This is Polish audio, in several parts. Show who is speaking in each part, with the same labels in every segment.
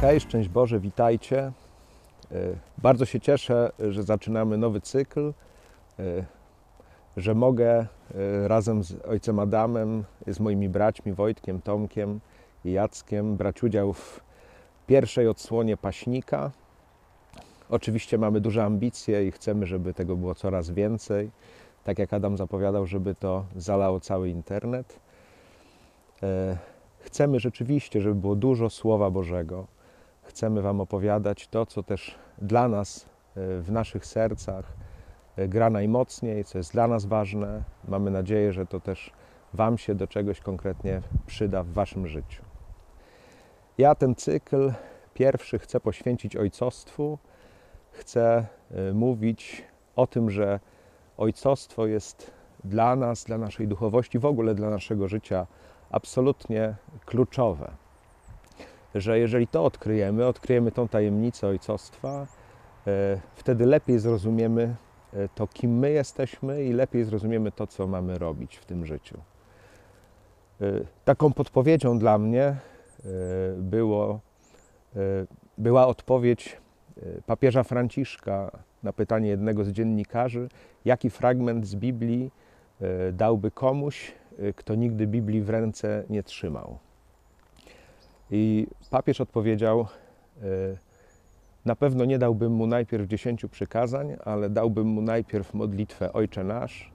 Speaker 1: Hej, szczęść Boże, witajcie. E, Bardzo się cieszę, że zaczynamy nowy cykl, e, że mogę e, razem z ojcem Adamem, z moimi braćmi Wojtkiem, Tomkiem i Jackiem brać udział w pierwszej odsłonie Paśnika. Oczywiście mamy duże ambicje i chcemy, żeby tego było coraz więcej. Tak jak Adam zapowiadał, żeby to zalało cały internet. Chcemy rzeczywiście, żeby było dużo Słowa Bożego chcemy Wam opowiadać to, co też dla nas e, w naszych sercach e, gra najmocniej, co jest dla nas ważne. Mamy nadzieję, że to też Wam się do czegoś konkretnie przyda w Waszym życiu. Ja ten cykl pierwszy chcę poświęcić ojcostwu. Chcę e, mówić o tym, że ojcostwo jest dla nas, dla naszej duchowości, w ogóle dla naszego życia absolutnie kluczowe że jeżeli to odkryjemy, odkryjemy tą tajemnicę ojcostwa, e, wtedy lepiej zrozumiemy e, to, kim my jesteśmy i lepiej zrozumiemy to, co mamy robić w tym życiu. E, taką podpowiedzią dla mnie było, była odpowiedź papieża Franciszka na pytanie jednego z dziennikarzy, jaki fragment z Biblii dałby komuś, kto nigdy Biblii w ręce nie trzymał. I papież odpowiedział: e, Na pewno nie dałbym mu najpierw dziesięciu przykazań, ale dałbym mu najpierw modlitwę Ojcze Nasz,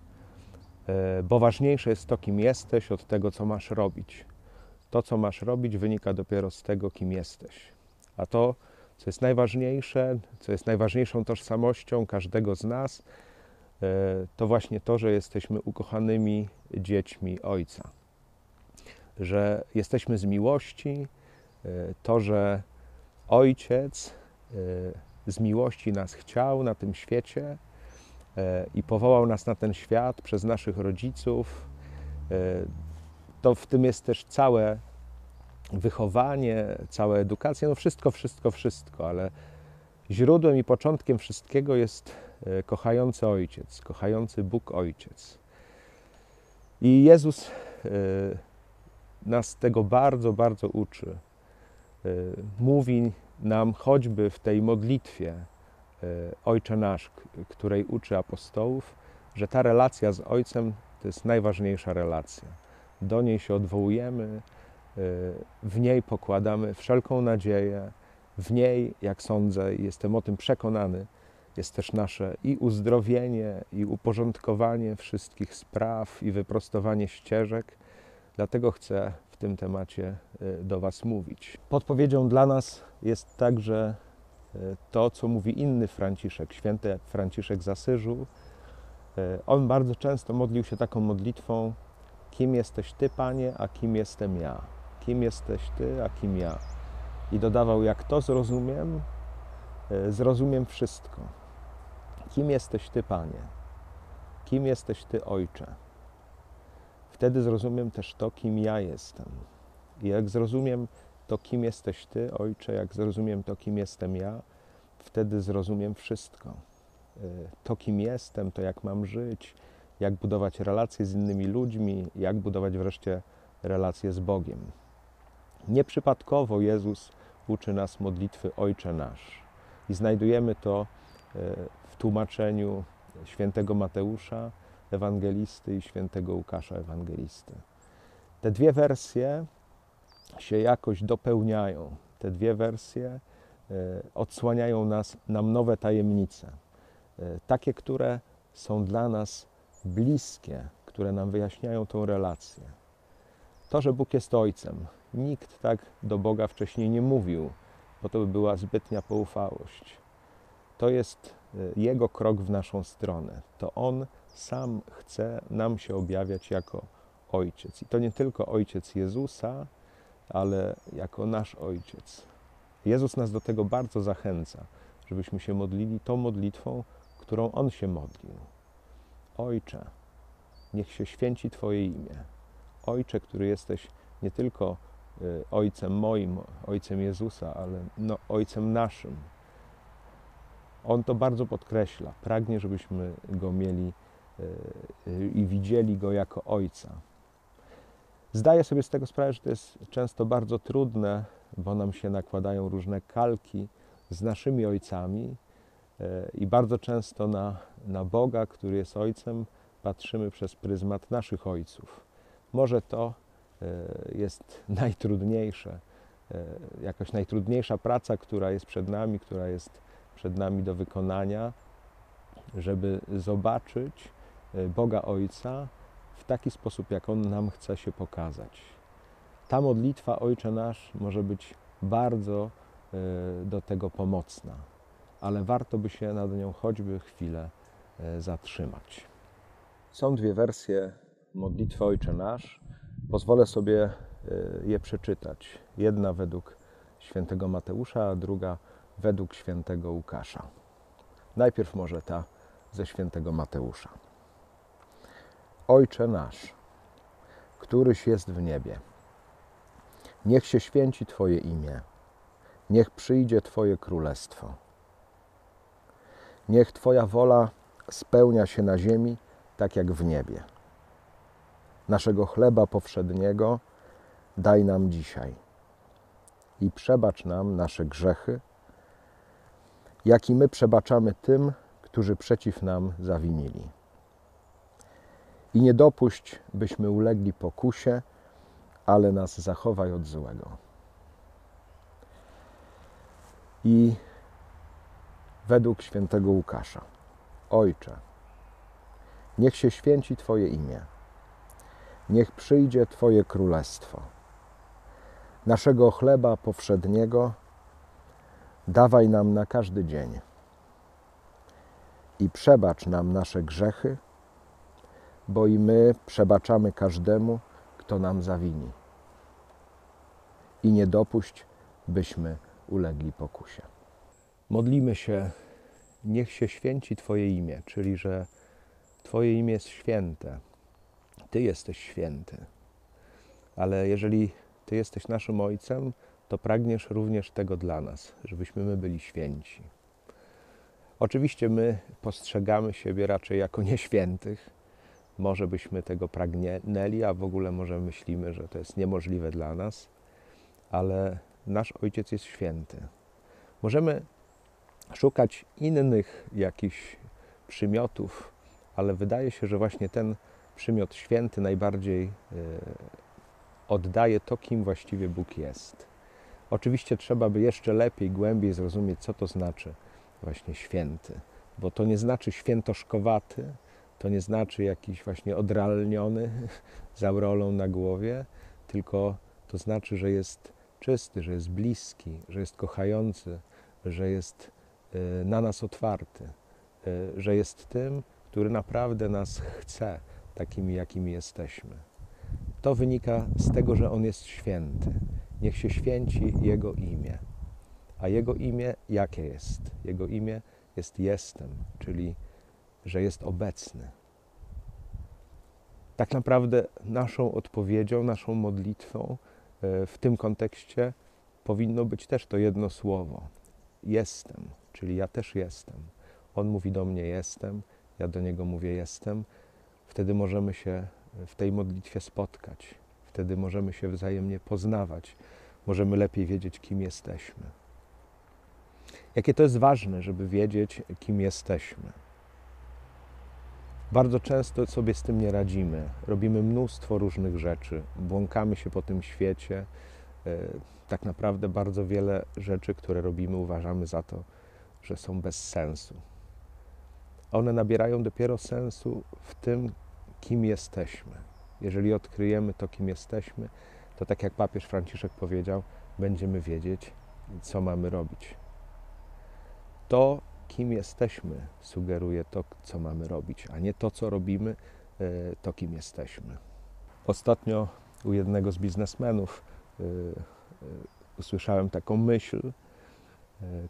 Speaker 1: e, bo ważniejsze jest to, kim jesteś, od tego, co masz robić. To, co masz robić, wynika dopiero z tego, kim jesteś. A to, co jest najważniejsze, co jest najważniejszą tożsamością każdego z nas, e, to właśnie to, że jesteśmy ukochanymi dziećmi Ojca. Że jesteśmy z miłości, E, to, że Ojciec z miłości nas chciał na tym świecie e, i powołał nas na ten świat przez naszych rodziców, to w tym jest też całe wychowanie, cała edukacja, no wszystko, wszystko, wszystko, ale źródłem i początkiem wszystkiego jest kochający Ojciec, kochający Bóg Ojciec. I Jezus nas tego bardzo, bardzo uczy. Mówi nam choćby w tej modlitwie y, Ojcze Nasz, której uczy apostołów, że ta relacja z Ojcem to jest najważniejsza relacja. Do niej się odwołujemy, y, w niej pokładamy wszelką nadzieję, w niej, jak sądzę, jestem o tym przekonany, jest też nasze i uzdrowienie, i uporządkowanie wszystkich spraw, i wyprostowanie ścieżek. Dlatego chcę tym temacie e, do Was mówić. Podpowiedzią dla nas jest także e, to, co mówi inny Franciszek, święty Franciszek z Asyżu. E, on bardzo często modlił się taką modlitwą: Kim jesteś Ty, Panie, a kim jestem ja? Kim jesteś Ty, a kim ja? I dodawał: Jak to zrozumiem, zrozumiem wszystko. Kim jesteś Ty, Panie? Kim jesteś Ty, Ojcze? Wtedy zrozumiem też to, kim ja jestem. I jak zrozumiem to, kim jesteś Ty, Ojcze, jak zrozumiem to, kim jestem ja, wtedy zrozumiem wszystko. Y, to, kim jestem, to jak mam żyć, jak budować relacje z innymi ludźmi, jak budować wreszcie relacje z Bogiem. Nieprzypadkowo Jezus uczy nas modlitwy Ojcze Nasz. I znajdujemy to y, w tłumaczeniu świętego Mateusza, ewangelisty i świętego Łukasza ewangelisty. Te dwie wersje się jakoś dopełniają. Te dwie wersje e, odsłaniają nas, nam nowe tajemnice. E, takie, które są dla nas bliskie, które nam wyjaśniają tą relację. To, że Bóg jest Ojcem. Nikt tak do Boga wcześniej nie mówił, bo to by była zbytnia poufałość. To jest e, Jego krok w naszą stronę. To On sam chce nam się objawiać jako Ojciec. I to nie tylko Ojciec Jezusa, ale jako nasz Ojciec. Jezus nas do tego bardzo zachęca, żebyśmy się modlili tą modlitwą, którą On się modlił. Ojcze, niech się święci Twoje imię. Ojcze, który jesteś nie tylko y, Ojcem moim, Ojcem Jezusa, ale no, Ojcem naszym. On to bardzo podkreśla. Pragnie, żebyśmy Go mieli i widzieli Go jako Ojca. Zdaję sobie z tego sprawę, że to jest często bardzo trudne, bo nam się nakładają różne kalki z naszymi ojcami i bardzo często na, na Boga, który jest Ojcem, patrzymy przez pryzmat naszych ojców. Może to e, jest najtrudniejsze, e, jakaś najtrudniejsza praca, która jest przed nami, która jest przed nami do wykonania, żeby zobaczyć e, Boga Ojca w taki sposób, jak On nam chce się pokazać. Ta modlitwa Ojcze Nasz może być bardzo do tego pomocna, ale warto by się nad nią choćby chwilę zatrzymać. Są dwie wersje modlitwy Ojcze Nasz. Pozwolę sobie je przeczytać. Jedna według świętego Mateusza, a druga według świętego Łukasza. Najpierw może ta ze świętego Mateusza. Ojcze nasz, któryś jest w niebie, niech się święci Twoje imię, niech przyjdzie Twoje królestwo. Niech Twoja wola spełnia się na ziemi, tak jak w niebie. Naszego chleba powszedniego daj nam dzisiaj i przebacz nam nasze grzechy, jak i my przebaczamy tym, którzy przeciw nam zawinili. I nie dopuść, byśmy ulegli pokusie, ale nas zachowaj od złego. I według świętego Łukasza, Ojcze, Niech się święci Twoje imię. Niech przyjdzie Twoje królestwo. Naszego chleba powszedniego dawaj nam na każdy dzień. I przebacz nam nasze grzechy, bo i my przebaczamy każdemu, kto nam zawini. I nie dopuść, byśmy ulegli pokusie. Modlimy się, niech się święci Twoje imię, czyli że Twoje imię jest święte. Ty jesteś święty. Ale jeżeli Ty jesteś naszym Ojcem, to pragniesz również tego dla nas, żebyśmy my byli święci. Oczywiście my postrzegamy siebie raczej jako nieświętych. Może byśmy tego pragnęli, a w ogóle może myślimy, że to jest niemożliwe dla nas, ale nasz Ojciec jest święty. Możemy szukać innych jakichś przymiotów, ale wydaje się, że właśnie ten przymiot święty najbardziej e, oddaje to, kim właściwie Bóg jest. Oczywiście trzeba by jeszcze lepiej, głębiej zrozumieć, co to znaczy właśnie święty, bo to nie znaczy świętoszkowaty, to nie znaczy jakiś właśnie odralniony z aureolą na głowie, tylko to znaczy, że jest czysty, że jest bliski, że jest kochający, że jest e, na nas otwarty, e, że jest tym, który naprawdę nas chce takimi, jakimi jesteśmy. To wynika z tego, że On jest święty. Niech się święci Jego imię. A Jego imię jakie jest? Jego imię jest jestem, czyli że jest obecny. Tak naprawdę naszą odpowiedzią, naszą modlitwą e, w tym kontekście powinno być też to jedno słowo. Jestem, czyli ja też jestem. On mówi do mnie jestem, ja do Niego mówię jestem, wtedy możemy się w tej modlitwie spotkać. Wtedy możemy się wzajemnie poznawać, możemy lepiej wiedzieć, kim jesteśmy. Jakie to jest ważne, żeby wiedzieć, kim jesteśmy. Bardzo często sobie z tym nie radzimy. Robimy mnóstwo różnych rzeczy, błąkamy się po tym świecie. E, tak naprawdę bardzo wiele rzeczy, które robimy, uważamy za to, że są bez sensu one nabierają dopiero sensu w tym, kim jesteśmy. Jeżeli odkryjemy to, kim jesteśmy, to tak jak papież Franciszek powiedział, będziemy wiedzieć, co mamy robić. To, kim jesteśmy, sugeruje to, co mamy robić, a nie to, co robimy, e, to, kim jesteśmy. Ostatnio u jednego z biznesmenów e, e, usłyszałem taką myśl,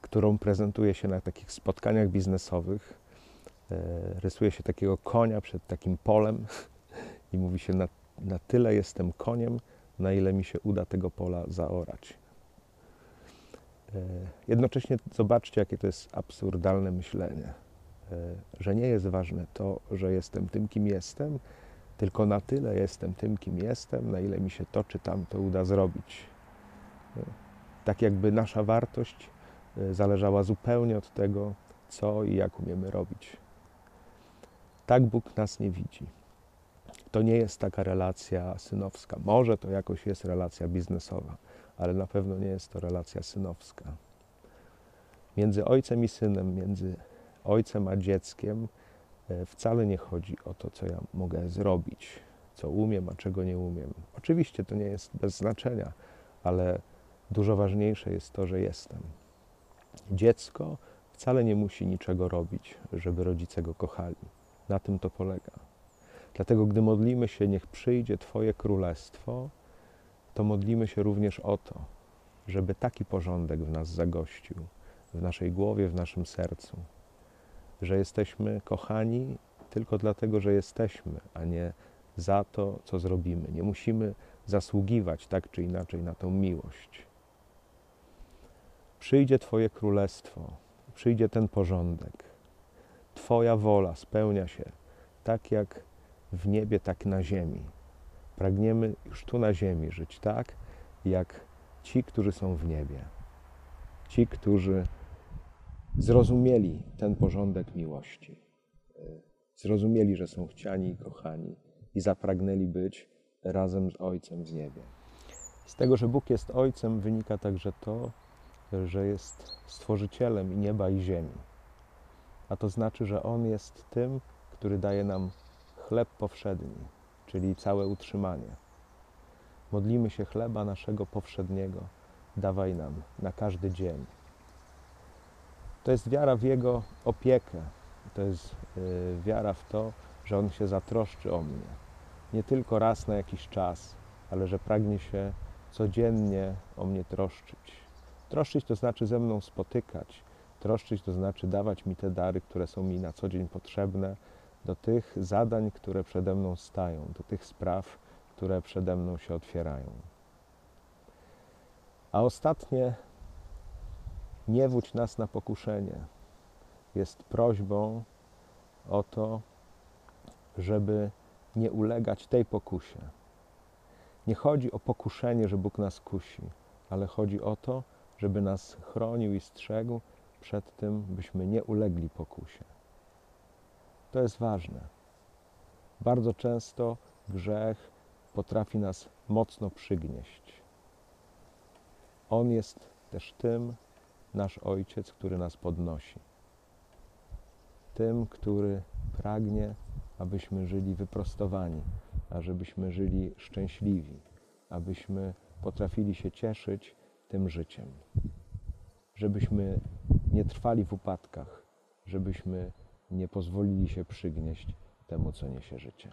Speaker 1: którą prezentuje się na takich spotkaniach biznesowych, rysuje się takiego konia przed takim polem i mówi się, na, na tyle jestem koniem, na ile mi się uda tego pola zaorać. E, jednocześnie zobaczcie, jakie to jest absurdalne myślenie, e, że nie jest ważne to, że jestem tym, kim jestem, tylko na tyle jestem tym, kim jestem, na ile mi się to czy tamto uda zrobić. E, tak jakby nasza wartość zależała zupełnie od tego, co i jak umiemy robić. Tak Bóg nas nie widzi. To nie jest taka relacja synowska. Może to jakoś jest relacja biznesowa, ale na pewno nie jest to relacja synowska. Między ojcem i synem, między ojcem a dzieckiem e, wcale nie chodzi o to, co ja mogę zrobić, co umiem, a czego nie umiem. Oczywiście to nie jest bez znaczenia, ale dużo ważniejsze jest to, że jestem. Dziecko wcale nie musi niczego robić, żeby rodzice go kochali. Na tym to polega. Dlatego, gdy modlimy się, niech przyjdzie Twoje królestwo, to modlimy się również o to, żeby taki porządek w nas zagościł, w naszej głowie, w naszym sercu, że jesteśmy kochani tylko dlatego, że jesteśmy, a nie za to, co zrobimy. Nie musimy zasługiwać tak czy inaczej na tą miłość. Przyjdzie Twoje królestwo, przyjdzie ten porządek. Twoja wola spełnia się tak jak w niebie, tak na ziemi. Pragniemy już tu na ziemi żyć tak, jak ci, którzy są w niebie. Ci, którzy zrozumieli ten porządek miłości. Zrozumieli, że są chciani i kochani i zapragnęli być razem z Ojcem w niebie. Z tego, że Bóg jest Ojcem, wynika także to, że jest stworzycielem i nieba i ziemi. A to znaczy, że On jest tym, który daje nam chleb powszedni, czyli całe utrzymanie. Modlimy się chleba naszego powszedniego, dawaj nam na każdy dzień. To jest wiara w Jego opiekę, to jest y, wiara w to, że On się zatroszczy o mnie. Nie tylko raz na jakiś czas, ale że pragnie się codziennie o mnie troszczyć. Troszczyć to znaczy ze mną spotykać. Troszczyć to znaczy dawać mi te dary, które są mi na co dzień potrzebne, do tych zadań, które przede mną stają, do tych spraw, które przede mną się otwierają. A ostatnie, nie wódź nas na pokuszenie, jest prośbą o to, żeby nie ulegać tej pokusie. Nie chodzi o pokuszenie, że Bóg nas kusi, ale chodzi o to, żeby nas chronił i strzegł przed tym, byśmy nie ulegli pokusie. To jest ważne. Bardzo często grzech potrafi nas mocno przygnieść. On jest też tym, nasz Ojciec, który nas podnosi. Tym, który pragnie, abyśmy żyli wyprostowani, a żebyśmy żyli szczęśliwi, abyśmy potrafili się cieszyć tym życiem. Żebyśmy nie trwali w upadkach, żebyśmy nie pozwolili się przygnieść temu, co niesie życie.